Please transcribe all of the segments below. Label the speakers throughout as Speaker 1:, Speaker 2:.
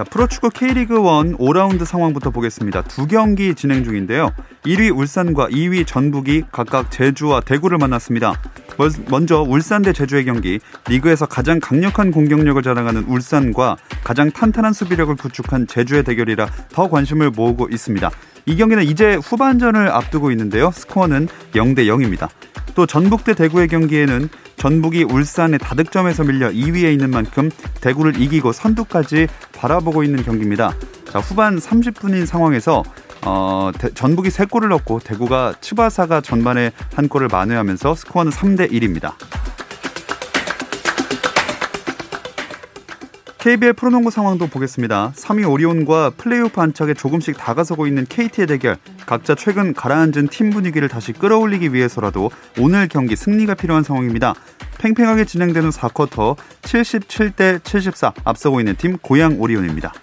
Speaker 1: 자, 프로축구 K리그 1 5라운드 상황부터 보겠습니다. 두 경기 진행 중인데요. 1위 울산과 2위 전북이 각각 제주와 대구를 만났습니다. 먼저 울산 대 제주의 경기. 리그에서 가장 강력한 공격력을 자랑하는 울산과 가장 탄탄한 수비력을 구축한 제주의 대결이라 더 관심을 모으고 있습니다. 이 경기는 이제 후반전을 앞두고 있는데요. 스코어는 0대 0입니다. 또 전북 대 대구의 경기에는 전북이 울산의 다득점에서 밀려 2위에 있는 만큼 대구를 이기고 선두까지 바라보고 있는 경기입니다. 자, 후반 30분인 상황에서 어, 대, 전북이 3골을 넣고 대구가 츠바사가 전반에 한 골을 만회하면서 스코어는 3대 1입니다. KBL 프로농구 상황도 보겠습니다. 3위 오리온과 플레이오프 안착에 조금씩 다가서고 있는 KT의 대결. 각자 최근 가라앉은 팀 분위기를 다시 끌어올리기 위해서라도 오늘 경기 승리가 필요한 상황입니다. 팽팽하게 진행되는 4쿼터 77대 74 앞서고 있는 팀 고양 오리온입니다.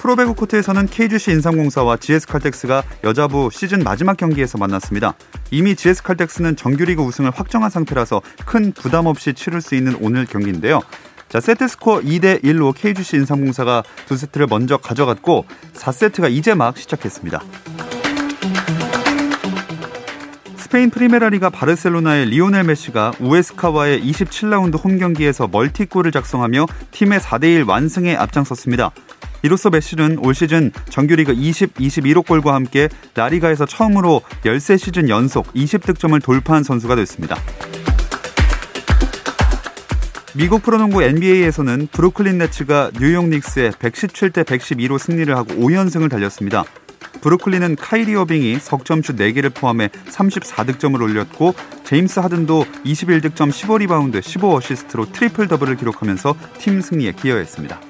Speaker 1: 프로배구 코트에서는 KGC 인삼공사와 GS칼텍스가 여자부 시즌 마지막 경기에서 만났습니다. 이미 GS칼텍스는 정규리그 우승을 확정한 상태라서 큰 부담 없이 치를 수 있는 오늘 경기인데요. 자, 세트 스코어 2대 1로 KGC 인삼공사가 두 세트를 먼저 가져갔고 4세트가 이제 막 시작했습니다. 스페인 프리메라리가 바르셀로나의 리오넬 메시가 우에스카와의 27라운드 홈 경기에서 멀티골을 작성하며 팀의 4대1 완승에 앞장섰습니다. 이로써 메시는 올 시즌 정규리그 20, 21호 골과 함께 라리가에서 처음으로 13시즌 연속 20득점을 돌파한 선수가 됐습니다. 미국 프로농구 NBA에서는 브루클린 네츠가 뉴욕 닉스에 117대 112로 승리를 하고 5연승을 달렸습니다. 브루클린은 카이리 어빙이 석점슛 4개를 포함해 34득점을 올렸고 제임스 하든도 21득점 15리바운드 15어시스트로 트리플 더블을 기록하면서 팀 승리에 기여했습니다.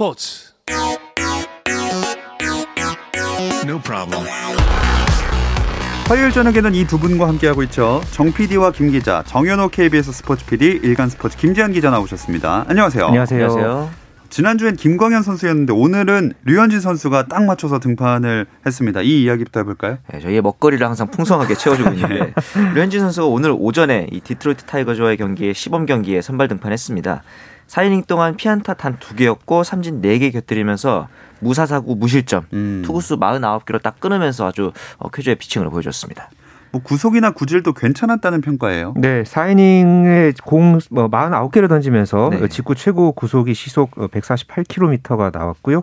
Speaker 2: 스포츠.
Speaker 1: No problem. 화요일 저녁에는 이 두 분과 함께하고 있죠. 정 PD와 김 기자, 정현호 KBS 스포츠 PD, 일간 스포츠 김지한 기자 나오셨습니다. 안녕하세요.
Speaker 3: 안녕하세요. 안녕하세요.
Speaker 1: 지난주엔 김광현 선수였는데 오늘은 류현진 선수가 딱 맞춰서 등판을 했습니다. 이 이야기부터 해볼까요?
Speaker 3: 네, 저희의 먹거리를 항상 풍성하게 채워주고 있는데 류현진 선수가 오늘 오전에 이 디트로이트 타이거즈와의 경기에 시범 경기에 선발 등판했습니다. 4이닝 동안 피안타 단 2개였고 삼진 4개 곁들이면서 무사사구 무실점 음. 투구수 49개로 딱 끊으면서 아주 어, 쾌조의 피칭을 보여줬습니다.
Speaker 1: 뭐 구속이나 구질도 괜찮았다는 평가예요.
Speaker 4: 네, 4이닝에 공 뭐 49개를 던지면서 네. 직구 최고 구속이 시속 148km가 나왔고요.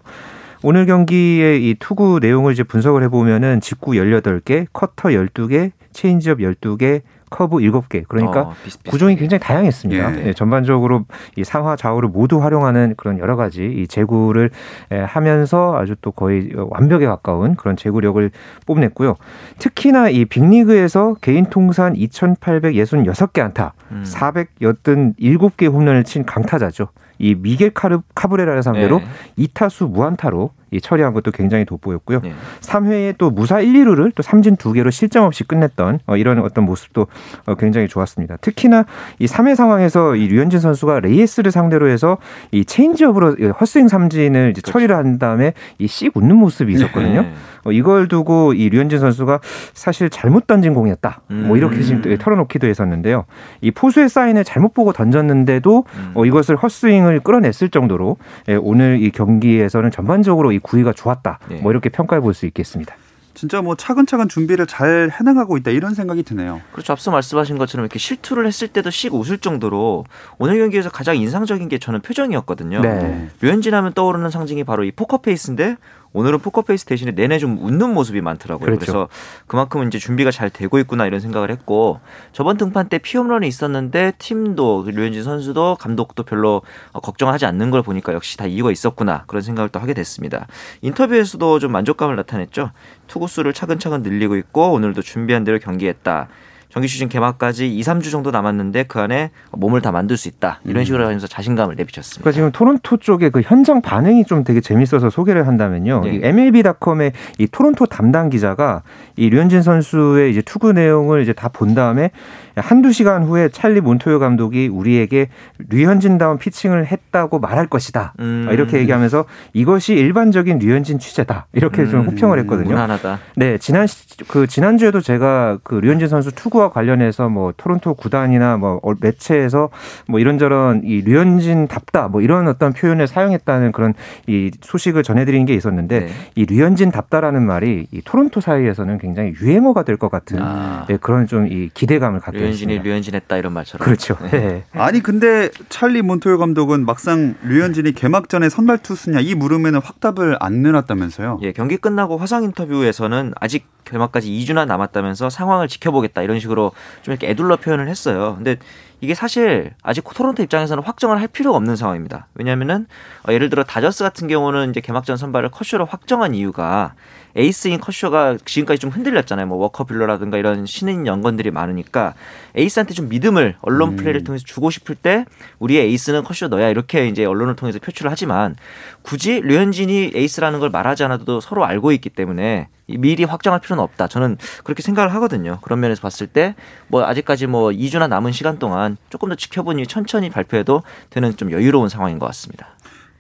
Speaker 4: 오늘 경기의 이 투구 내용을 이제 분석을 해보면은 직구 18개, 커터 12개, 체인지업 12개, 커브 7개. 그러니까 어, 구종이 굉장히 다양했습니다. 예. 네, 전반적으로 이 상하 좌우를 모두 활용하는 그런 여러 가지 이 제구를 하면서 아주 또 거의 완벽에 가까운 그런 제구력을 뽐냈고요. 특히나 이 빅리그에서 개인 통산 2,866개 안타, 음. 487개 홈런을 친 강타자죠. 이 미겔 카르 카브레라를 상대로 네. 2타수 무안타로 이 처리한 것도 굉장히 돋보였고요. 네. 3회에 또 무사 1, 2루를 또 삼진 두 개로 실점 없이 끝냈던 어, 이런 어떤 모습도 어, 굉장히 좋았습니다. 특히나 이 3회 상황에서 이 류현진 선수가 레이스를 상대로 해서 이 체인지업으로 헛스윙 삼진을 그렇죠. 처리를 한 다음에 이 씩 웃는 모습이 있었거든요. 네. 어, 이걸 두고 이 류현진 선수가 사실 잘못 던진 공이었다. 음. 뭐 이렇게 지금 음. 털어놓기도 했었는데요. 이 포수의 사인을 잘못 보고 던졌는데도 음. 어, 이것을 헛스윙을 끌어냈을 정도로 예, 오늘 이 경기에서는 전반적으로 이 구위가 좋았다. 네. 뭐 이렇게 평가해 볼 수 있겠습니다.
Speaker 1: 진짜 뭐 차근차근 준비를 잘 해나가고 있다 이런 생각이 드네요.
Speaker 3: 그렇죠. 앞서 말씀하신 것처럼 이렇게 실투를 했을 때도 씩 웃을 정도로 오늘 경기에서 가장 인상적인 게 저는 표정이었거든요. 네. 류현진 하면 떠오르는 상징이 바로 이 포커페이스인데 오늘은 포커페이스 대신에 내내 좀 웃는 모습이 많더라고요. 그렇죠. 그래서 그만큼은 이제 준비가 잘 되고 있구나 이런 생각을 했고 저번 등판 때 피홈런이 있었는데 팀도 류현진 선수도 감독도 별로 걱정하지 않는 걸 보니까 역시 다 이유가 있었구나 그런 생각을 또 하게 됐습니다. 인터뷰에서도 좀 만족감을 나타냈죠. 투구수를 차근차근 늘리고 있고 오늘도 준비한 대로 경기했다. 정기 시즌 개막까지 2, 3주 정도 남았는데 그 안에 몸을 다 만들 수 있다. 이런 음. 식으로 하면서 자신감을 내비쳤습니다.
Speaker 4: 그러니까 지금 토론토 쪽에 그 현장 반응이 좀 되게 재밌어서 소개를 한다면요. 네. 이 MLB.com의 이 토론토 담당 기자가 이 류현진 선수의 이제 투구 내용을 이제 다 본 다음에 한두 시간 후에 찰리 몬토요 감독이 우리에게 류현진다운 피칭을 했다고 말할 것이다. 음. 이렇게 얘기하면서 이것이 일반적인 류현진 취재다. 이렇게 음. 좀 호평을 했거든요.
Speaker 3: 무난하다.
Speaker 4: 네, 지난 그 지난주에도 제가 그 류현진 선수 투구와 관련해서 뭐 토론토 구단이나 뭐 매체에서 뭐 이런저런 이 류현진 답다 뭐 이런 어떤 표현을 사용했다는 그런 이 소식을 전해드린 게 있었는데 네. 이 류현진 답다라는 말이 이 토론토 사이에서는 굉장히 유행어가 될 것 같은 아. 네, 그런 좀 이 기대감을 갖게
Speaker 3: 류현진이 류현진했다 이런 말처럼.
Speaker 4: 그렇죠. 네.
Speaker 1: 네. 아니 근데 찰리 몬토요 감독은 막상 류현진이 개막전에 선발 투수냐 이 물음에는 확답을 안 내놨다면서요?
Speaker 3: 예, 경기 끝나고 화상 인터뷰에서는 아직 개막까지 2주나 남았다면서 상황을 지켜보겠다 이런 식으로 좀 이렇게 에둘러 표현을 했어요. 근데 이게 사실 아직 토론토 입장에서는 확정을 할 필요가 없는 상황입니다. 왜냐면은 어, 예를 들어 다저스 같은 경우는 이제 개막전 선발을 커쇼로 확정한 이유가 에이스인 커쇼가 지금까지 좀 흔들렸잖아요. 뭐 워커 뷸러라든가 이런 신인 영건들이 많으니까 에이스한테 좀 믿음을 언론 음. 플레이를 통해서 주고 싶을 때 우리의 에이스는 커쇼 너야 이렇게 이제 언론을 통해서 표출을 하지만 굳이 류현진이 에이스라는 걸 말하지 않아도 서로 알고 있기 때문에 미리 확정할 필요는 없다. 저는 그렇게 생각을 하거든요. 그런 면에서 봤을 때 뭐 아직까지 뭐 2주나 남은 시간 동안 조금 더 지켜보니 천천히 발표해도 되는 좀 여유로운 상황인 것 같습니다.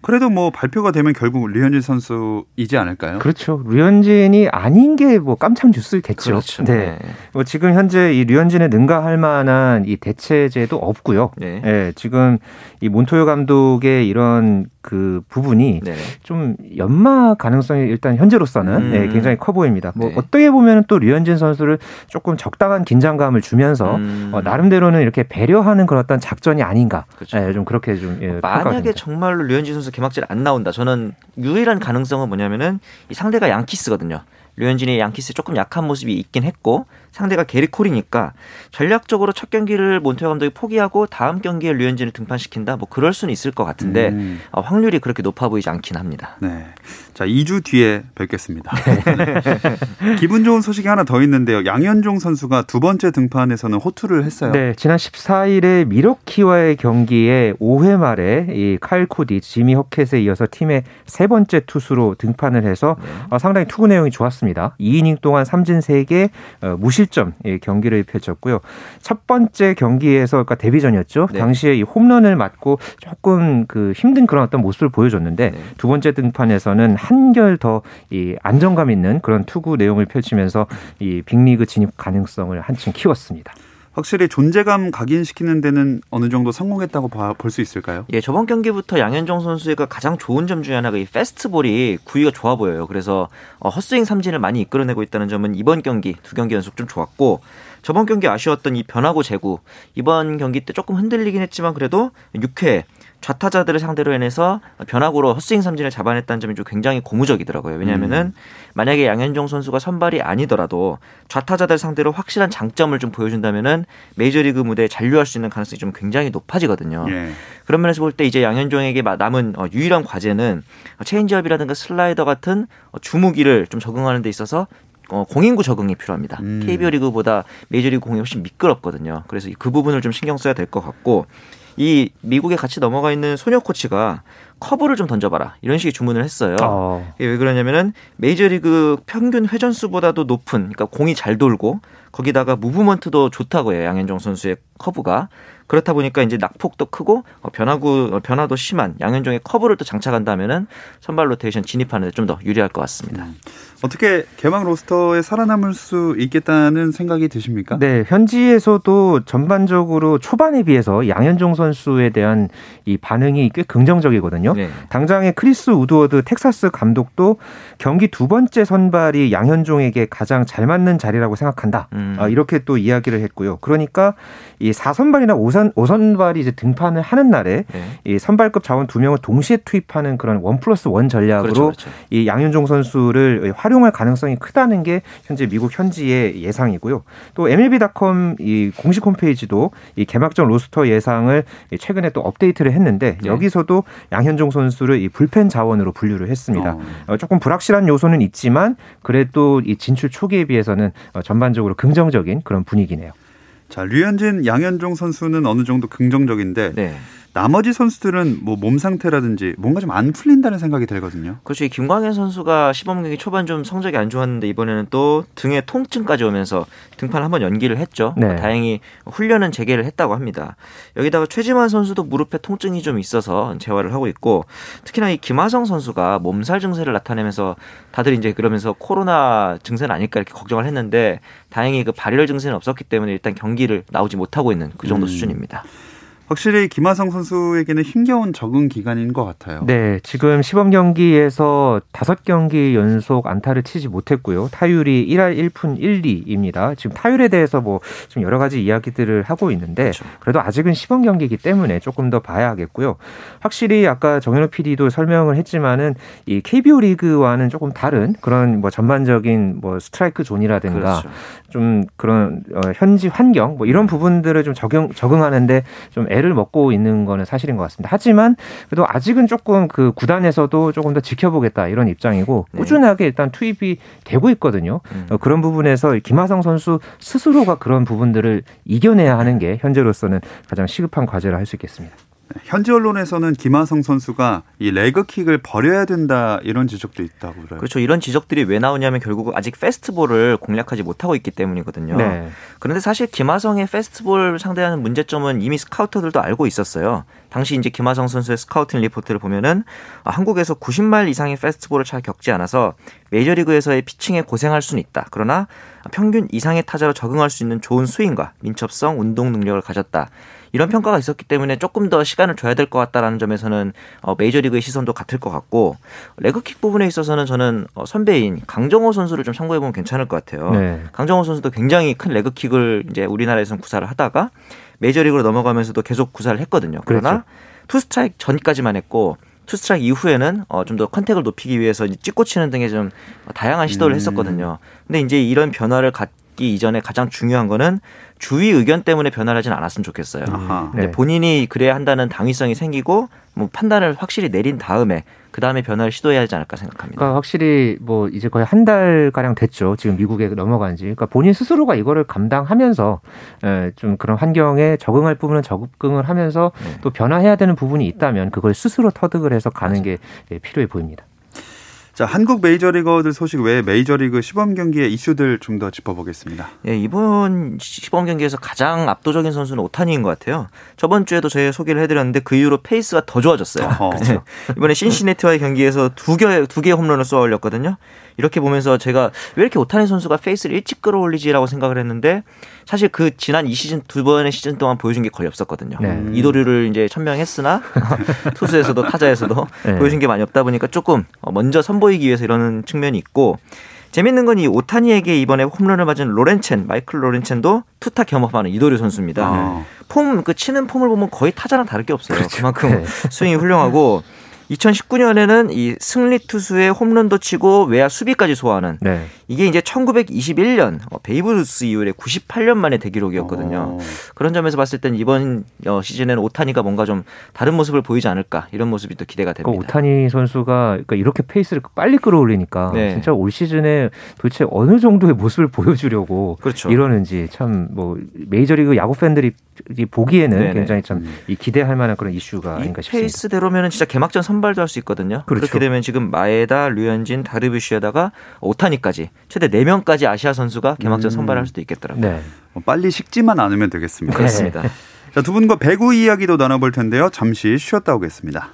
Speaker 1: 그래도 뭐 발표가 되면 결국 류현진 선수이지 않을까요?
Speaker 4: 그렇죠. 류현진이 아닌 게 뭐 깜짝 뉴스겠죠. 그렇죠. 네. 네. 뭐 지금 현재 이 류현진에 능가할 만한 이 대체제도 없고요. 네. 네. 지금 이 몬토요 감독의 이런 그 부분이 네. 좀 연마 가능성이 일단 현재로서는 음. 네, 굉장히 커 보입니다. 뭐 네. 어떻게 보면 또 류현진 선수를 조금 적당한 긴장감을 주면서 음. 어, 나름대로는 이렇게 배려하는 그런 어떤 작전이 아닌가. 그렇죠. 네, 좀 그렇게 좀 예,
Speaker 3: 만약에 정말로 류현진 선수 개막질 안 나온다. 저는 유일한 가능성은 뭐냐면은 이 상대가 양키스거든요. 류현진이 양키스 조금 약한 모습이 있긴 했고 상대가 게리콜이니까 전략적으로 첫 경기를 몬테어 감독이 포기하고 다음 경기에 류현진을 등판시킨다 뭐 그럴 수는 있을 것 같은데 음. 어, 확률이 그렇게 높아 보이지 않긴 합니다.
Speaker 1: 네. 자, 2주 뒤에 뵙겠습니다. 네. 기분 좋은 소식이 하나 더 있는데요. 양현종 선수가 두 번째 등판에서는 호투를 했어요.
Speaker 4: 네, 지난 14일에 미러키와의 경기에 5회 말에 이 카일 코디, 지미 허켓에 이어서 팀의 세 번째 투수로 등판을 해서 네. 어, 상당히 투구 내용이 좋았습니다. 2이닝 동안 삼진 3개, 어, 무실점 예, 경기를 펼쳤고요. 첫 번째 경기에서 그러니까 데뷔전이었죠. 네. 당시에 이 홈런을 맞고 조금 그 힘든 그런 어떤 모습을 보여줬는데 네. 두 번째 등판에서는 한결 더 이 안정감 있는 그런 투구 내용을 펼치면서 이 빅리그 진입 가능성을 한층 키웠습니다.
Speaker 1: 확실히 존재감 각인시키는 데는 어느 정도 성공했다고 볼 수 있을까요?
Speaker 3: 예, 저번 경기부터 양현종 선수가 가장 좋은 점 중에 하나가 이 페스트볼이 구위가 좋아 보여요. 그래서 어, 헛스윙 삼진을 많이 이끌어내고 있다는 점은 이번 경기 두 경기 연속 좀 좋았고 저번 경기 아쉬웠던 이 변화구 제구 이번 경기 때 조금 흔들리긴 했지만 그래도 6회 좌타자들을 상대로 해내서 변화구로 헛스윙 삼진을 잡아냈다는 점이 좀 굉장히 고무적이더라고요. 왜냐하면은 음. 만약에 양현종 선수가 선발이 아니더라도 좌타자들 상대로 확실한 장점을 좀 보여준다면은 메이저리그 무대에 잔류할 수 있는 가능성이 좀 굉장히 높아지거든요. 예. 그런 면에서 볼 때 이제 양현종에게 남은 어, 유일한 과제는 체인지업이라든가 슬라이더 같은 어, 주무기를 좀 적응하는 데 있어서 어, 공인구 적응이 필요합니다. 음. KBO 리그보다 메이저리그 공이 훨씬 미끄럽거든요. 그래서 그 부분을 좀 신경 써야 될 것 같고 이 미국에 같이 넘어가 있는 손혁 코치가 커브를 좀 던져봐라 이런 식의 주문을 했어요. 어. 왜 그러냐면은 메이저리그 평균 회전 수보다도 높은, 그러니까 공이 잘 돌고 거기다가 movement도 좋다고 해요 양현종 선수의 커브가. 그렇다 보니까 이제 낙폭도 크고 어, 변화구 어, 변화도 심한 양현종의 커브를 또 장착한다면은 선발 로테이션 진입하는데 좀 더 유리할 것 같습니다. 음.
Speaker 1: 어떻게 개막 roster에 살아남을 수 있겠다는 생각이 드십니까?
Speaker 4: 네, 현지에서도 전반적으로 초반에 비해서 양현종 선수에 대한 이 반응이 꽤 긍정적이거든요. 네. 당장에 크리스 우드워드 텍사스 감독도 경기 두 번째 선발이 양현종에게 가장 잘 맞는 자리라고 생각한다. 음. 아, 이렇게 또 이야기를 했고요. 그러니까 이 4선발이나 5선 5선발이 이제 등판을 하는 날에 네. 이 선발급 자원 두 명을 동시에 투입하는 그런 one plus one 전략으로 그렇죠, 그렇죠. 이 양현종 선수를 활용할 가능성이 크다는 게 현재 미국 현지의 예상이고요. 또 MLB.com 이 공식 홈페이지도 이 개막전 로스터 예상을 최근에 또 업데이트를 했는데 네. 여기서도 양현종 선수를 이 불펜 자원으로 분류를 했습니다. 어. 어 조금 불확실한 요소는 있지만 그래도 이 진출 초기에 비해서는 어, 전반적으로 긍정적인 그런 분위기네요.
Speaker 1: 자, 류현진, 양현종 선수는 어느 정도 긍정적인데 네. 나머지 선수들은 뭐 몸 상태라든지 뭔가 좀 안 풀린다는 생각이 들거든요.
Speaker 3: 그렇죠. 이 김광현 선수가 시범 경기 초반 좀 성적이 안 좋았는데 이번에는 또 등에 통증까지 오면서 등판 한번 연기를 했죠. 네. 다행히 훈련은 재개를 했다고 합니다. 여기다가 최지만 선수도 무릎에 통증이 좀 있어서 재활을 하고 있고 특히나 이 김하성 선수가 몸살 증세를 나타내면서 다들 이제 그러면서 코로나 증세는 아닐까 이렇게 걱정을 했는데 다행히 그 발열 증세는 없었기 때문에 일단 경기를 나오지 못하고 있는 그 정도 음. 수준입니다.
Speaker 1: 확실히 김하성 선수에게는 힘겨운 적응 기간인 것 같아요.
Speaker 4: 네, 지금 시범 경기에서 다섯 경기 연속 안타를 치지 못했고요. 타율이 1할 1푼 1, 2입니다. 지금 타율에 대해서 뭐 좀 여러 가지 이야기들을 하고 있는데 그렇죠. 그래도 아직은 시범 경기이기 때문에 조금 더 봐야 하겠고요. 확실히 아까 정현호 PD도 설명을 했지만은 이 KBO 리그와는 조금 다른 그런 뭐 전반적인 뭐 스트라이크 존이라든가 그렇죠. 좀 그런 어, 현지 환경 뭐 이런 부분들을 좀 적용 적응하는데 좀 애를 먹고 있는 거는 사실인 것 같습니다. 하지만 그래도 아직은 조금 그 구단에서도 조금 더 지켜보겠다 이런 입장이고 네. 꾸준하게 일단 투입이 되고 있거든요. 음. 어, 그런 부분에서 김하성 선수 스스로가 그런 부분들을 이겨내야 하는 게 현재로서는 가장 시급한 과제를 할수 있겠습니다.
Speaker 1: 현지 언론에서는 김하성 선수가 이 레그킥을 버려야 된다 이런 지적도 있다고 그래요.
Speaker 3: 그렇죠. 이런 지적들이 왜 나오냐면 결국 아직 페스트볼을 공략하지 못하고 있기 때문이거든요. 네. 그런데 사실 김하성의 패스트볼 상대하는 문제점은 이미 스카우터들도 알고 있었어요. 당시 이제 김하성 선수의 scouting report를 보면은 한국에서 90마일 이상의 패스트볼을 잘 겪지 않아서 메이저리그에서의 피칭에 고생할 수는 있다. 그러나 평균 이상의 타자로 적응할 수 있는 좋은 스윙과 민첩성, 운동 능력을 가졌다. 이런 평가가 있었기 때문에 조금 더 시간을 줘야 될 것 같다라는 점에서는 어, 메이저리그의 시선도 같을 것 같고 leg kick 부분에 있어서는 저는 어, 선배인 강정호 선수를 좀 참고해 보면 괜찮을 것 같아요. 네. 강정호 선수도 굉장히 큰 leg kick을 이제 우리나라에서는 구사를 하다가 메이저리그로 넘어가면서도 계속 구사를 했거든요. 그러나 그렇죠. 투 스트라이크 전까지만 했고 투 스트라이크 이후에는 어, 좀 더 contact을 높이기 위해서 찍고 치는 등의 좀 다양한 시도를 음. 했었거든요. 근데 이제 이런 변화를 갖기 이전에 가장 중요한 거는 주위 의견 때문에 변화를 하진 않았으면 좋겠어요. 아하. 네. 본인이 그래야 한다는 당위성이 생기고 뭐 판단을 확실히 내린 다음에 그 다음에 변화를 시도해야 하지 않을까 생각합니다.
Speaker 4: 그러니까 확실히 뭐 이제 거의 한 달 가량 됐죠. 지금 미국에 넘어간 지. 그러니까 본인 스스로가 이거를 감당하면서 좀 그런 환경에 적응할 부분은 적응을 하면서 네. 또 변화해야 되는 부분이 있다면 그걸 스스로 터득을 해서 가는 맞아요. 게 예, 필요해 보입니다.
Speaker 1: 자, 한국 메이저리거들 소식 외에 메이저리그 시범 경기의 이슈들 좀 더 짚어보겠습니다.
Speaker 3: 예, 이번 시범 경기에서 가장 압도적인 선수는 오타니인 것 같아요. 저번 주에도 저희 소개를 해드렸는데 그 이후로 페이스가 더 좋아졌어요. 어. 이번에 신시내티와의 경기에서 두 개, 두 개의 홈런을 쏘아 올렸거든요. 이렇게 보면서 제가 왜 이렇게 오타니 선수가 페이스를 일찍 끌어올리지라고 생각을 했는데 사실 그 지난 이 시즌 두 번의 시즌 동안 보여준 게 거의 없었거든요. 네. 이도류를 이제 천명했으나 투수에서도 타자에서도 네. 보여준 게 많이 없다 보니까 조금 먼저 선보이기 위해서 이러는 측면이 있고 재밌는 건 이 오타니에게 이번에 홈런을 맞은 로렌첸, 마이클 로렌첸도 투타 겸업하는 이도류 선수입니다. 아. 폼, 그 치는 폼을 보면 거의 타자랑 다를 게 없어요. 그렇죠. 그만큼 네. 스윙이 훌륭하고 2019년에는 이 승리 투수에 홈런도 치고 외야 수비까지 소화하는 네. 이게 이제 1921년 어, 베이브 루스 이후에 98년 만에 대기록이었거든요. 오. 어. 그런 점에서 봤을 땐 이번 어, 시즌에는 오타니가 뭔가 좀 다른 모습을 보이지 않을까 이런 모습이 또 기대가 됩니다.
Speaker 4: 그러니까 오타니 선수가 그러니까 이렇게 페이스를 빨리 끌어올리니까 네. 진짜 올 시즌에 도대체 어느 정도의 모습을 보여주려고 그렇죠. 이러는지 참 뭐 메이저리그 야구 팬들이 보기에는 네네. 굉장히 참 음. 기대할 만한 그런 이슈가 아닌가 싶습니다.
Speaker 3: 페이스대로면 진짜 개막전 선발도 할 수 있거든요. 그렇죠. 그렇게 되면 지금 마에다, 류현진, 다르비쉬에다가 오타니까지 최대 4명까지 아시아 선수가 개막전 음. 선발할 수도 있겠더라고요. 네.
Speaker 1: 뭐 빨리 식지만 않으면 되겠습니다.
Speaker 3: 그렇습니다.
Speaker 1: 자, 두 분과 배구 이야기도 나눠볼 텐데요. 잠시 쉬었다 오겠습니다.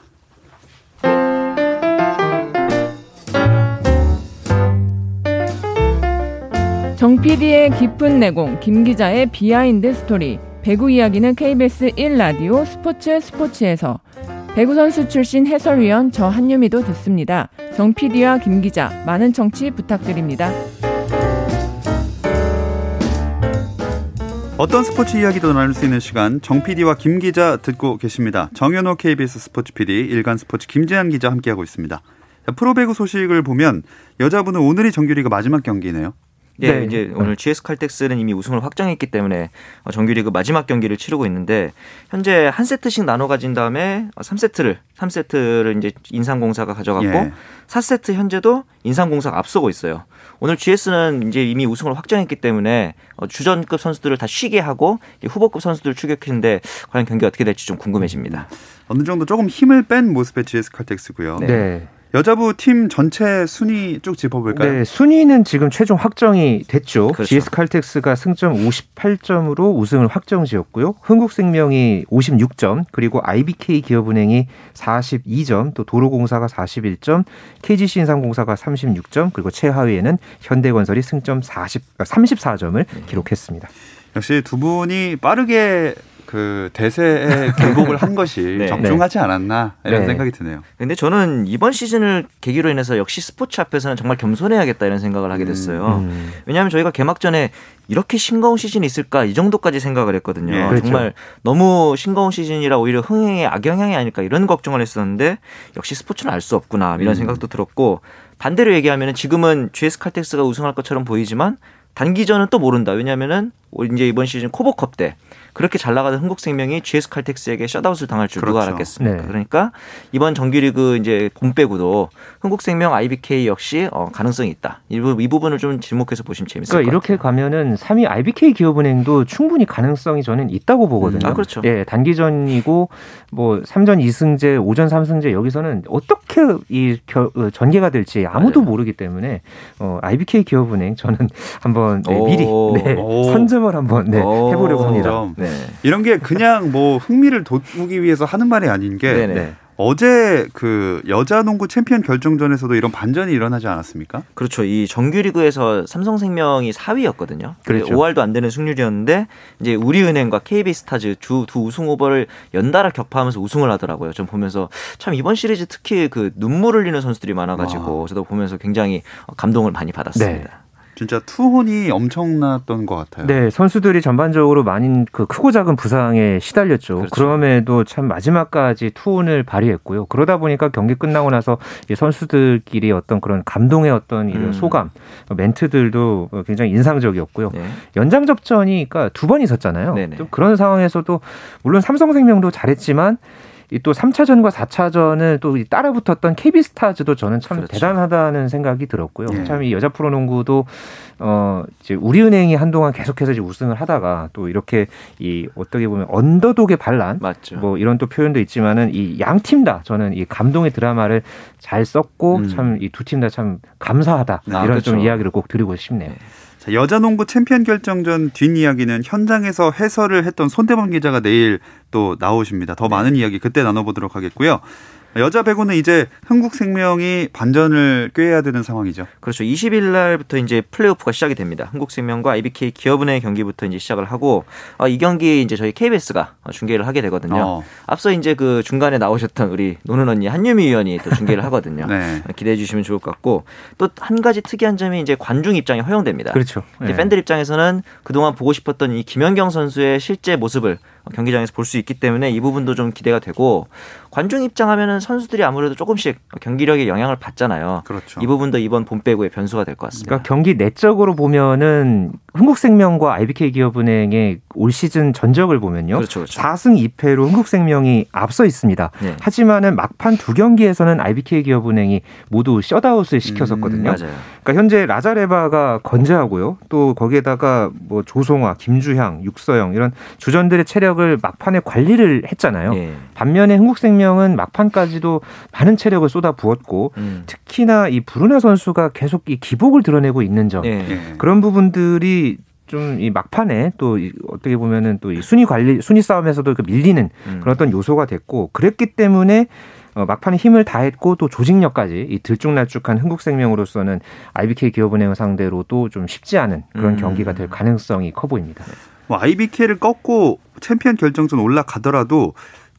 Speaker 5: 정 PD의 깊은 내공, 김 기자의 비하인드 스토리. 배구 이야기는 KBS 1라디오 스포츠 스포츠에서 배구 선수 출신 해설위원 저 한유미도 듣습니다. 정 PD와 김 기자 많은 청취 부탁드립니다.
Speaker 1: 어떤 스포츠 이야기도 나눌 수 있는 시간 정 PD와 김 기자 듣고 계십니다. 정현호 KBS 스포츠 PD, 일간 스포츠 김재한 기자 함께하고 있습니다. 프로배구 소식을 보면 여자분은 오늘이 정규리그 마지막 경기네요.
Speaker 3: 예, 네. 이제 오늘 GS 칼텍스는 이미 우승을 확정했기 때문에 어, 정규리그 마지막 경기를 치르고 있는데 현재 한 세트씩 나눠 가진 다음에 3세트를 3세트를 이제 인상공사가 가져갔고 예. 4세트 현재도 인상공사가 앞서고 있어요. 오늘 GS는 이제 이미 우승을 확정했기 때문에 어, 주전급 선수들을 다 쉬게 하고 후보급 선수들을 추격했는데 과연 경기 어떻게 될지 좀 궁금해집니다.
Speaker 1: 어느 정도 조금 힘을 뺀 모습의 GS 칼텍스고요. 네. 네. 여자부 팀 전체 순위 쭉 짚어볼까요?
Speaker 4: 네, 순위는 지금 최종 확정이 됐죠. 그렇죠. GS 칼텍스가 승점 58점으로 우승을 확정지었고요. 흥국생명이 56점, 그리고 IBK 기업은행이 42점, 또 도로공사가 41점, KGC 인삼공사가 36점, 그리고 최하위에는 현대건설이 승점 40, 34점을 기록했습니다.
Speaker 1: 역시 두 분이 빠르게 그 대세에 굴복을 한 것이 네. 적중하지 않았나 이런 네. 생각이 드네요.
Speaker 3: 근데 저는 이번 시즌을 계기로 인해서 역시 스포츠 앞에서는 정말 겸손해야겠다 이런 생각을 하게 됐어요. 음. 음. 왜냐하면 저희가 개막전에 이렇게 싱거운 시즌이 있을까 이 정도까지 생각을 했거든요. 네, 그렇죠. 정말 너무 싱거운 시즌이라 오히려 흥행에 악영향이 아닐까 이런 걱정을 했었는데 역시 스포츠는 알 수 없구나 이런 음. 생각도 들었고 반대로 얘기하면 지금은 GS 칼텍스가 우승할 것처럼 보이지만 단기전은 또 모른다. 왜냐하면은 이제 이번 시즌 코보컵 때 그렇게 잘 나가던 흥국생명이 GS 칼텍스에게 셧아웃을 당할 줄 그렇죠. 누가 알았겠습니까? 네. 그러니까 이번 정규리그 이제 봄배구도 흥국생명 IBK 역시 어, 가능성이 있다. 이, 이 부분을 좀 지목해서 보시면 재밌을 그러니까
Speaker 4: 것 같아요. 이렇게 가면은 3위 IBK 기업은행도 충분히 가능성이 저는 있다고 보거든요.
Speaker 3: 음, 아, 그렇죠.
Speaker 4: 예, 단기전이고 뭐 3전 2승제, 5전 3승제 여기서는 어떻게 이 겨, 어, 전개가 될지 아무도 맞아요. 모르기 때문에 어, IBK 기업은행 저는 한번 네, 미리 네, 선점을 한번 네, 해보려고 합니다. 네.
Speaker 1: 이런 게 그냥 뭐 흥미를 돋우기 위해서 하는 말이 아닌 게 네네. 어제 그 여자 농구 챔피언 결정전에서도 이런 반전이 일어나지 않았습니까?
Speaker 3: 그렇죠. 이 정규리그에서 삼성생명이 4위였거든요. 그렇죠. 5할도 안 되는 승률이었는데 이제 우리은행과 KB스타즈 두, 두 우승 후보를 연달아 격파하면서 우승을 하더라고요. 좀 보면서 참 이번 시리즈 특히 그 눈물 흘리는 선수들이 많아가지고 와. 저도 보면서 굉장히 감동을 많이 받았습니다. 네.
Speaker 1: 진짜 투혼이 엄청났던 것 같아요.
Speaker 4: 네, 선수들이 전반적으로 많은 그 크고 작은 부상에 시달렸죠. 그렇죠. 그럼에도 참 마지막까지 투혼을 발휘했고요. 그러다 보니까 경기 끝나고 나서 선수들끼리 어떤 그런 감동의 어떤 음. 소감, 멘트들도 굉장히 인상적이었고요. 네. 연장 접전이 그러니까 두 번 있었잖아요. 좀 그런 상황에서도 물론 삼성생명도 잘했지만 또 3차전과 4차전을 또 따라 붙었던 KB스타즈도 저는 참 그렇죠. 대단하다는 생각이 들었고요. 네. 참이 여자 프로농구도 어 이제 우리은행이 한동안 계속해서 이제 우승을 하다가 또 이렇게 이 어떻게 보면 언더독의 반란 맞죠. 뭐 이런 또 표현도 있지만은 이 양 팀 다 저는 이 감동의 드라마를 잘 썼고 음. 참이 두 팀 다 참 감사하다 아, 이런 그렇죠. 좀 이야기를 꼭 드리고 싶네요. 네.
Speaker 1: 자, 여자 농구 챔피언 결정전 뒷이야기는 현장에서 해설을 했던 손대범 기자가 내일 또 나오십니다. 더 네. 많은 이야기 그때 나눠보도록 하겠고요. 여자 배구는 이제 흥국생명이 반전을 꾀해야 되는 상황이죠.
Speaker 3: 그렇죠. 20일 날부터 이제 플레이오프가 시작이 됩니다. 흥국생명과 IBK 기업은행 경기부터 이제 시작을 하고 어, 이 경기 이제 저희 KBS가 중계를 하게 되거든요. 어. 앞서 이제 그 중간에 나오셨던 우리 노는 언니 한유미 위원이 또 중계를 하거든요. 네. 기대해 주시면 좋을 것 같고 또 한 가지 특이한 점이 이제 관중 입장이 허용됩니다.
Speaker 4: 그렇죠.
Speaker 3: 네. 팬들 입장에서는 그동안 보고 싶었던 이 김연경 선수의 실제 모습을 경기장에서 볼 수 있기 때문에 이 부분도 좀 기대가 되고 관중 입장하면은 선수들이 아무래도 조금씩 경기력에 영향을 받잖아요. 그렇죠. 이 부분도 이번 봄 배구의 변수가 될 것 같습니다.
Speaker 4: 그러니까 경기 내적으로 보면은 흥국생명과 IBK 기업은행의 올 시즌 전적을 보면요. 그렇죠, 그렇죠. 4승 2패로 흥국생명이 앞서 있습니다. 네. 하지만은 막판 두 경기에서는 IBK 기업은행이 모두 셧아웃을 시켰었거든요. 음, 맞아요. 그러니까 현재 라자레바가 건재하고요. 또 거기에다가 뭐 조송화, 김주향, 육서영 이런 주전들의 체력을 막판에 관리를 했잖아요. 네. 반면에 흥국생명 은 막판까지도 많은 체력을 쏟아 부었고 음. 특히나 이 브루나 선수가 계속 이 기복을 드러내고 있는 점 네. 그런 부분들이 좀이 막판에 또 어떻게 보면은 또 이 순위 관리 순위 싸움에서도 그 밀리는 음. 그런 어떤 요소가 됐고 그랬기 때문에 어, 막판에 힘을 다했고 또 조직력까지 이 들쭉날쭉한 흥국생명으로서는 IBK 기업은행을 상대로도 좀 쉽지 않은 그런 음. 경기가 될 가능성이 커 보입니다.
Speaker 1: 뭐 IBK를 꺾고 챔피언 결정전 올라가더라도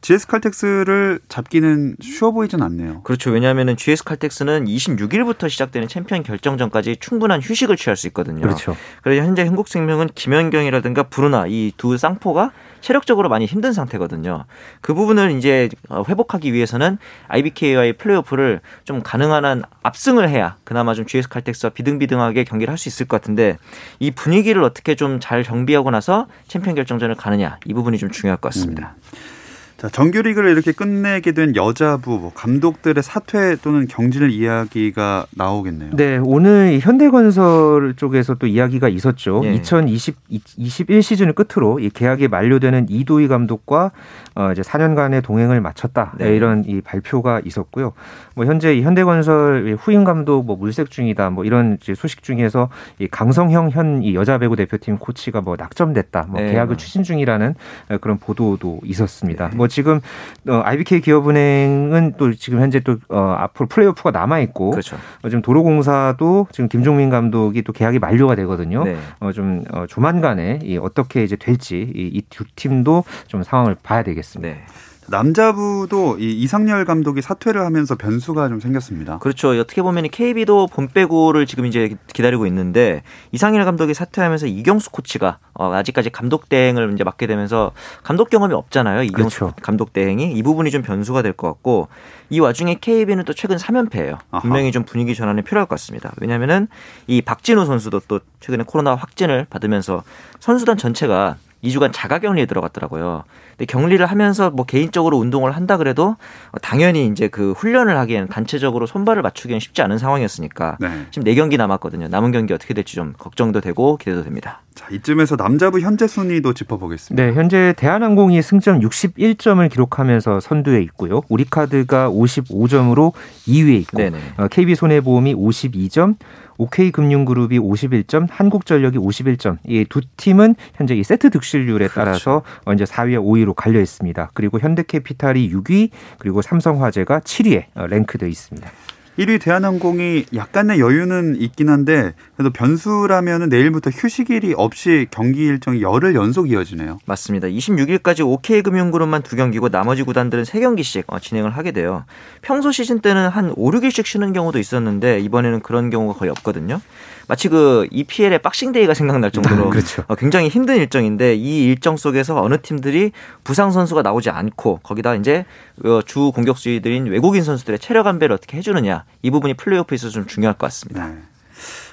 Speaker 1: GS 칼텍스를 잡기는 쉬워 보이진 않네요.
Speaker 3: 그렇죠. 왜냐하면 GS 칼텍스는 26일부터 시작되는 챔피언 결정전까지 충분한 휴식을 취할 수 있거든요.
Speaker 4: 그렇죠.
Speaker 3: 그래서 현재 흥국생명은 김연경이라든가 브루나 이 두 쌍포가 체력적으로 많이 힘든 상태거든요. 그 부분을 이제 회복하기 위해서는 IBK와의 플레이오프를 좀 가능한 한 압승을 해야 그나마 좀 GS 칼텍스와 비등비등하게 경기를 할 수 있을 것 같은데 이 분위기를 어떻게 좀 잘 정비하고 나서 챔피언 결정전을 가느냐 이 부분이 좀 중요할 것 같습니다. 음.
Speaker 1: 자, 정규리그를 이렇게 끝내게 된 여자부 뭐 감독들의 사퇴 또는 경질 이야기가 나오겠네요.
Speaker 4: 네, 오늘 현대건설 쪽에서 또 이야기가 있었죠. 예. 2020 21 시즌을 끝으로 이 계약이 만료되는 이도희 감독과 어 이제 4년간의 동행을 마쳤다. 네. 이런 이 발표가 있었고요. 뭐 현재 이 현대건설 후임 감독 뭐 물색 중이다. 뭐 이런 소식 중에서 이 강성형 현 이 여자 배구 대표팀 코치가 뭐 낙점됐다. 뭐 네. 계약을 추진 중이라는 그런 보도도 있었습니다. 네. 뭐 지금 어, IBK 기업은행은 또 지금 현재 또 어, 앞으로 플레이오프가 남아 있고 그렇죠. 어, 지금 도로공사도 지금 김종민 감독이 또 계약이 만료가 되거든요. 네. 어, 좀 어, 조만간에 이 어떻게 이제 될지 이두 팀도 좀 상황을 봐야 되겠습니다. 네.
Speaker 1: 남자부도 이 이상열 감독이 사퇴를 하면서 변수가 좀 생겼습니다.
Speaker 3: 그렇죠. 어떻게 보면 KB도 본 빼고를 지금 이제 기다리고 있는데 이상열 감독이 사퇴하면서 이경수 코치가 어, 아직까지 감독 대행을 이제 맡게 되면서 감독 경험이 없잖아요. 이경수 그렇죠. 감독 대행이 이 부분이 좀 변수가 될 것 같고 이 와중에 KB는 또 최근 3연패예요. 분명히 좀 분위기 전환이 필요할 것 같습니다. 왜냐하면은 이 박진우 선수도 또 최근에 코로나 확진을 받으면서 선수단 전체가 2주간 자가 격리에 들어갔더라고요. 근데 격리를 하면서 뭐 개인적으로 운동을 한다 그래도 당연히 이제 그 훈련을 하기에는 단체적으로 손발을 맞추기는 쉽지 않은 상황이었으니까 네. 지금 4경기 남았거든요. 남은 경기 어떻게 될지 좀 걱정도 되고 기대도 됩니다.
Speaker 1: 자, 이쯤에서 남자부 현재 순위도 짚어보겠습니다.
Speaker 4: 네, 현재 대한항공이 승점 61점을 기록하면서 선두에 있고요. 우리카드가 55점으로 2위에 있고 네네. KB손해보험이 어, 52점, OK금융그룹이 51점, 한국전력이 51점. 이 두 팀은 현재 이 세트 득실률에 그렇죠. 따라서 이제 4위와 5위로 갈려 있습니다. 그리고 현대캐피탈이 6위, 그리고 삼성화재가 7위에 랭크되어 있습니다.
Speaker 1: 1위 대한항공이 약간의 여유는 있긴 한데 그래도 변수라면은 내일부터 휴식일이 없이 경기 일정이 열흘 연속 이어지네요.
Speaker 3: 맞습니다. 26일까지 OK금융그룹만 두 경기고 나머지 구단들은 세 경기씩 어, 진행을 하게 돼요. 평소 시즌 때는 한 5, 6일씩 쉬는 경우도 있었는데 이번에는 그런 경우가 거의 없거든요. 마치 그 EPL의 박싱데이가 생각날 정도로 그렇죠. 어, 굉장히 힘든 일정인데 이 일정 속에서 어느 팀들이 부상 선수가 나오지 않고 거기다 이제 어, 주 공격수들인 외국인 선수들의 체력 안배를 어떻게 해주느냐 이 부분이 플레이오프에서 좀 중요할 것 같습니다. 네.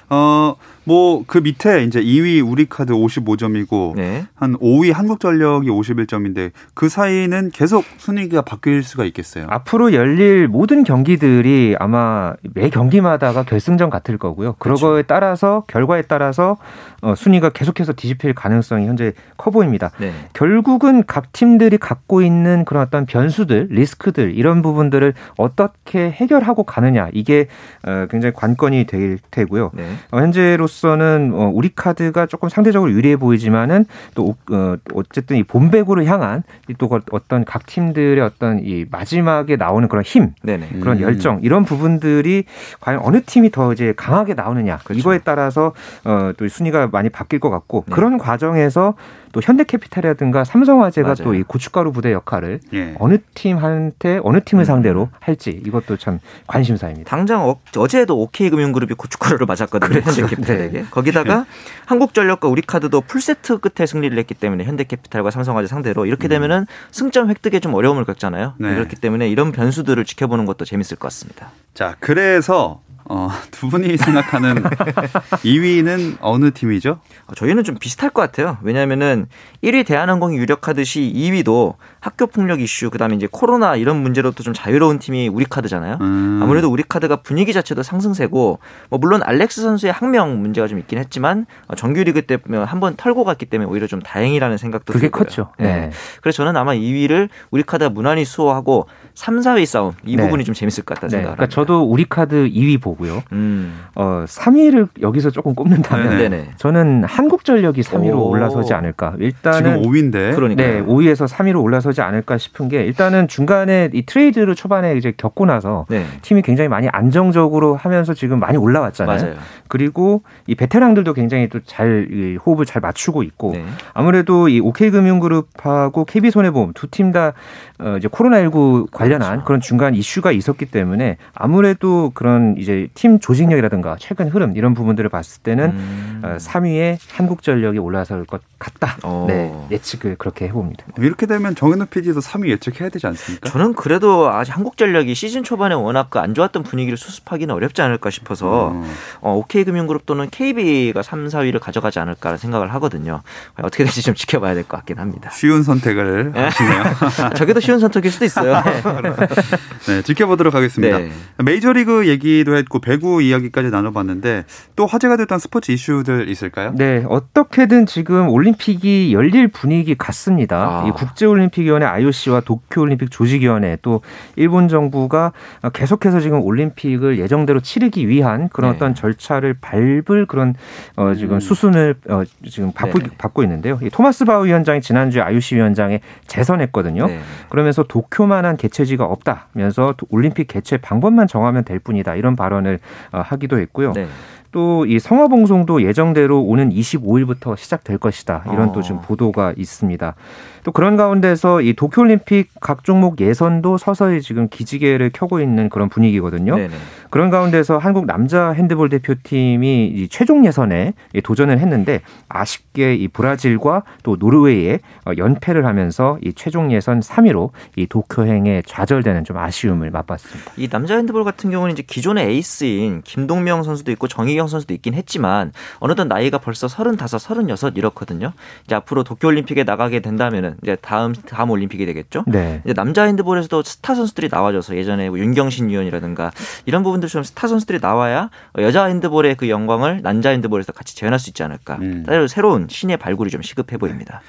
Speaker 1: 어, 뭐, 그 밑에 이제 2위 우리카드 55점이고, 네. 한 5위 한국전력이 51점인데, 그 사이는 계속 순위가 바뀔 수가 있겠어요.
Speaker 4: 앞으로 열릴 모든 경기들이 아마 매 경기마다가 결승전 같을 거고요. 그렇죠. 그거에 따라서, 결과에 따라서, 어, 순위가 계속해서 뒤집힐 가능성이 현재 커 보입니다. 네. 결국은 각 팀들이 갖고 있는 그런 어떤 변수들, 리스크들, 이런 부분들을 어떻게 해결하고 가느냐, 이게 어, 굉장히 관건이 될 테고요. 네. 어, 현재로 서는 어, 우리 카드가 조금 상대적으로 유리해 보이지만은 또 어, 어쨌든 이 본배구를 향한 또 어떤 각 팀들의 어떤 이 마지막에 나오는 그런 힘, 네네. 그런 음. 열정 이런 부분들이 과연 어느 팀이 더 이제 강하게 나오느냐 그렇죠. 이거에 따라서 어, 또 순위가 많이 바뀔 것 같고 네. 그런 과정에서 또 현대캐피탈이라든가 삼성화재가 또 이 고춧가루 부대 역할을 예. 어느 팀한테 어느 팀을 음. 상대로 할지 이것도 참 관심사입니다.
Speaker 3: 당장 어, 제도 OK금융그룹이 고춧가루를 맞았거든요. 그렇죠. 현대캐피탈에게. 네. 거기다가 네. 한국전력과 우리카드도 풀세트 끝에 승리를 했기 때문에 현대캐피탈과 삼성화재 상대로 이렇게 음. 되면은 음. 승점 획득에 좀 어려움을 겪잖아요. 네. 그렇기 때문에 이런 변수들을 지켜보는 것도 재밌을 것 같습니다.
Speaker 1: 자, 그래서 어, 두 분이 생각하는 2위는 어느 팀이죠?
Speaker 3: 어, 저희는 좀 비슷할 것 같아요. 왜냐하면은 1위 대한항공이 유력하듯이 2위도 학교 폭력 이슈 그다음에 이제 코로나 이런 문제로도 좀 자유로운 팀이 우리 카드잖아요. 음. 아무래도 우리 카드가 분위기 자체도 상승세고 뭐 물론 알렉스 선수의 항명 문제가 좀 있긴 했지만 정규리그 때 한번 털고 갔기 때문에 오히려 좀 다행이라는 생각도
Speaker 4: 그게
Speaker 3: 들고요.
Speaker 4: 컸죠.
Speaker 3: 네. 네. 그래서 저는 아마 2위를 우리 카드가 무난히 수호하고 3, 4위 싸움 이 네. 부분이 좀 재밌을 것 같다 네. 생각합니다.
Speaker 4: 그러니까 저도 우리 카드 2위 보고요. 음. 어, 3위를 여기서 조금 꼽는다면 네네. 저는 한국전력이 3위로 오. 올라서지 않을까. 일단은
Speaker 1: 지금 5위인데.
Speaker 4: 그러니까 네, 5위에서 3위로 올라서 지 않을까 싶은 게 일단은 중간에 이 트레이드를 초반에 이제 겪고 나서 네. 팀이 굉장히 많이 안정적으로 하면서 지금 많이 올라왔잖아요. 맞아요. 그리고 이 베테랑들도 굉장히 또 잘 호흡을 잘 맞추고 있고 네. 아무래도 이 OK금융그룹하고 KB손해보험 두 팀다 어, 이제 코로나19 관련한 그렇죠. 그런 중간 이슈가 있었기 때문에 아무래도 그런 이제 팀 조직력이라든가 최근 흐름 이런 부분들을 봤을 때는 음. 어, 3위에 한국전력이 올라설 것 같다. 어. 네, 예측을 그렇게 해봅니다.
Speaker 1: 이렇게 되면 정현우 PD도 3위 예측해야 되지 않습니까?
Speaker 3: 저는 그래도 아직 한국전력이 시즌 초반에 워낙 그 안 좋았던 분위기를 수습하기는 어렵지 않을까 싶어서 음. 어, OK금융그룹 또는 KB가 3, 4위를 가져가지 않을까 생각을 하거든요. 어떻게 될지 좀 지켜봐야 될 것 같긴 합니다.
Speaker 1: 쉬운 선택을 하시네요.
Speaker 3: 저게 더 쉬운 선택일 수도 있어요.
Speaker 1: 네, 지켜보도록 하겠습니다. 네. 메이저리그 얘기도 했고 배구 이야기까지 나눠봤는데 또 화제가 됐던 스포츠 이슈들 있을까요?
Speaker 4: 네, 어떻게든 지금 올림픽이 열릴 분위기 같습니다. 아. 이 국제올림픽위원회 IOC와 도쿄올림픽 조직위원회 또 일본 정부가 계속해서 지금 올림픽을 예정대로 치르기 위한 그런 네. 어떤 절차를 밟을 그런 어, 지금 음. 수순을 어, 지금 받고, 네. 받고 있는데요. 이 토마스 바우 위원장이 지난주에 IOC 위원장에 재선했거든요. 네. 그러면서 도쿄만한 개최지가 없다면서 올림픽 개최 방법만 정하면 될 뿐이다 이런 발언을 어, 하기도 했고요. 네. 또이 성화 봉송도 예정대로 오는 25일부터 시작될 것이다. 이런 어. 또 지금 보도가 있습니다. 또 그런 가운데서 이 도쿄올림픽 각 종목 예선도 서서히 지금 기지개를 켜고 있는 그런 분위기거든요. 네네. 그런 가운데서 한국 남자 핸드볼 대표팀이 이 최종 예선에 도전을 했는데 아쉽게 이 브라질과 또 노르웨이에 어, 연패를 하면서 이 최종 예선 3위로 이 도쿄행에 좌절되는 좀 아쉬움을 맛봤습니다.
Speaker 3: 이 남자 핸드볼 같은 경우는 이제 기존의 에이스인 김동명 선수도 있고 정희경 선수도 있긴 했지만 어느덧 나이가 벌써 35, 36 이렇거든요. 이제 앞으로 도쿄올림픽에 나가게 된다면은 이제 다음 다음 올림픽이 되겠죠. 네. 이제 남자 핸드볼에서도 스타 선수들이 나와줘서 예전에 뭐 윤경신 위원이라든가 이런 부분들처럼 스타 선수들이 나와야 여자 핸드볼의 그 영광을 남자 핸드볼에서 같이 재현할 수 있지 않을까. 음. 새로운 신예 발굴이 좀 시급해 보입니다.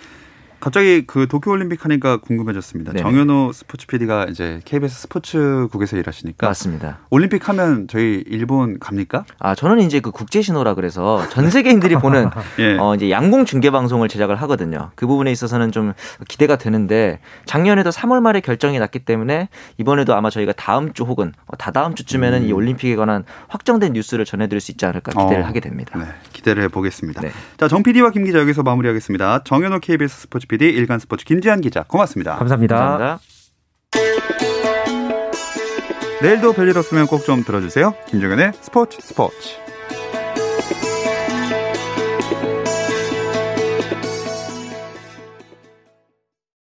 Speaker 1: 갑자기 그 도쿄올림픽 하니까 궁금해졌습니다. 네. 정현호 스포츠 PD가 이제 KBS 스포츠국에서 일하시니까
Speaker 3: 맞습니다.
Speaker 1: 올림픽 하면 저희 일본 갑니까?
Speaker 3: 아 저는 이제 그 국제 신호라 그래서 전 세계인들이 보는 예. 어 이제 양궁 중계 방송을 제작을 하거든요. 그 부분에 있어서는 좀 기대가 되는데 작년에도 3월 말에 결정이 났기 때문에 이번에도 아마 저희가 다음 주 혹은 다다음 주쯤에는 음. 이 올림픽에 관한 확정된 뉴스를 전해드릴 수 있지 않을까 기대를 어. 하게 됩니다. 네,
Speaker 1: 기대를 해보겠습니다. 네. 자정 PD와 김 기자 여기서 마무리하겠습니다. 정현호 KBS 스포츠 PD 일간 스포츠 김지한 기자 고맙습니다.
Speaker 4: 감사합니다.
Speaker 3: 감사합니다.
Speaker 1: 내일도 별일 없으면 꼭 좀 들어주세요. 김정현의 스포츠 스포츠.